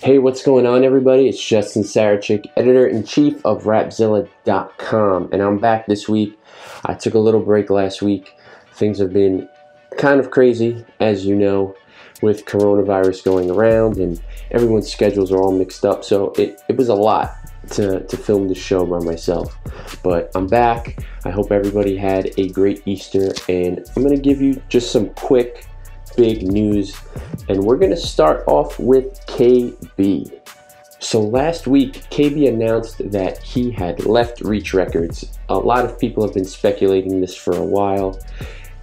Hey, what's going on, everybody? It's Justin Sarachik, editor in chief of Rapzilla.com, and I'm back this week. I took a little break last week. Things have been kind of crazy, as you know, with coronavirus going around, and everyone's schedules are all mixed up, so it, it was a lot to, to film the show by myself. But I'm back. I hope everybody had a great Easter, and I'm going to give you just some quick big news, and we're to start off with KB. So last week, KB announced that he had left Reach Records. A lot of people have been speculating this for a while.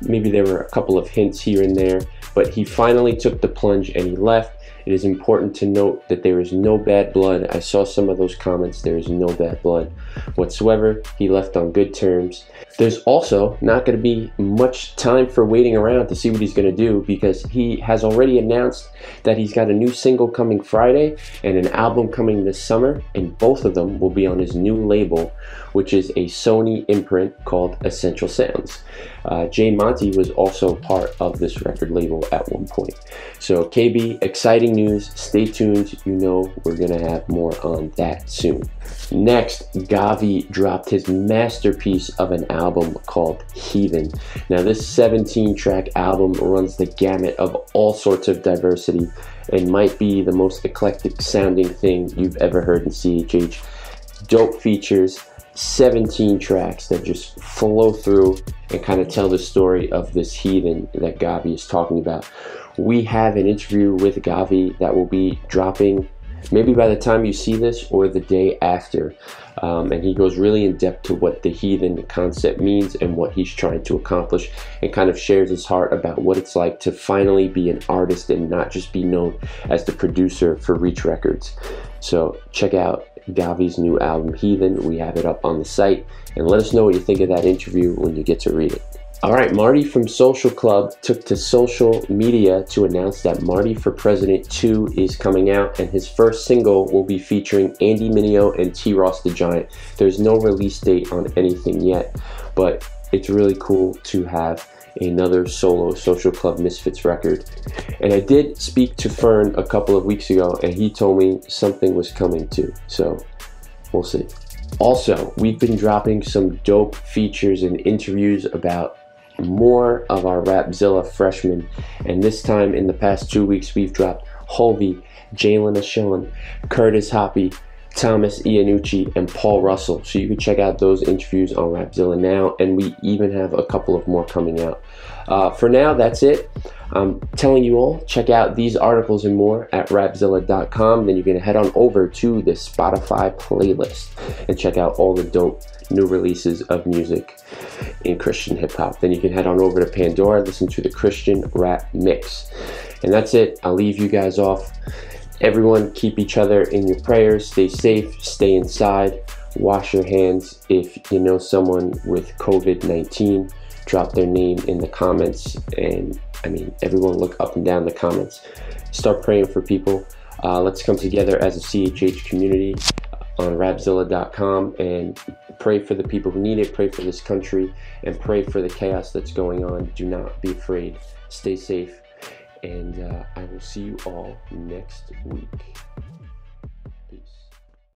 Maybe there were a couple of hints here and there, but he finally took the plunge and he left. It is important to note that there is no bad blood. I saw some of those comments. There is no bad blood whatsoever. He left on good terms. There's also not going to be much time for waiting around to see what he's going to do because he has already announced that he's got a new single coming Friday and an album coming this summer, and both of them will be on his new label, which is a Sony imprint called Essential Sounds. Uh, Jay Monty was also part of this record label at one point. So, KB, exciting news. Stay tuned. You know we're going to have more on that soon. Next, Gavi dropped his masterpiece of an album called Heathen. Now, this 17 track album runs the gamut of all sorts of diversity and might be the most eclectic sounding thing you've ever heard in CHH. Dope features, 17 tracks that just flow through and kind of tell the story of this heathen that Gavi is talking about. We have an interview with Gavi that will be dropping maybe by the time you see this or the day after. Um, and he goes really in depth to what the heathen concept means and what he's trying to accomplish and kind of shares his heart about what it's like to finally be an artist and not just be known as the producer for Reach Records. So check out Gavi's new album, Heathen. We have it up on the site. And let us know what you think of that interview when you get to read it. All right, Marty from Social Club took to social media to announce that Marty for President 2 is coming out, and his first single will be featuring Andy Mineo and T. Ross the Giant. There's no release date on anything yet, but it's really cool to have another solo Social Club Misfits record. And I did speak to Fern a couple of weeks ago, and he told me something was coming too. So we'll see. Also, we've been dropping some dope features and interviews about more of our Rapzilla freshmen. And this time in the past two weeks, we've dropped Hulvey, Jaylon Ashaun, Kurtis Hoppie, Thomas Iannucci, and Paul Russell. So you can check out those interviews on Rapzilla now, and we even have a couple of more coming out. Uh, for now, that's it. I'm telling you all, check out these articles and more at rapzilla.com. Then you can head on over to the Spotify playlist and check out all the dope new releases of music in Christian hip hop. Then you can head on over to Pandora, listen to the Christian rap mix. And that's it. I'll leave you guys off. Everyone, keep each other in your prayers. Stay safe, stay inside, wash your hands. If you know someone with COVID 19, drop their name in the comments. And I mean, everyone look up and down the comments. Start praying for people. Uh, let's come together as a CHH community on rapzilla.com and pray for the people who need it, pray for this country, and pray for the chaos that's going on. Do not be afraid. Stay safe and uh, I will see you all next week.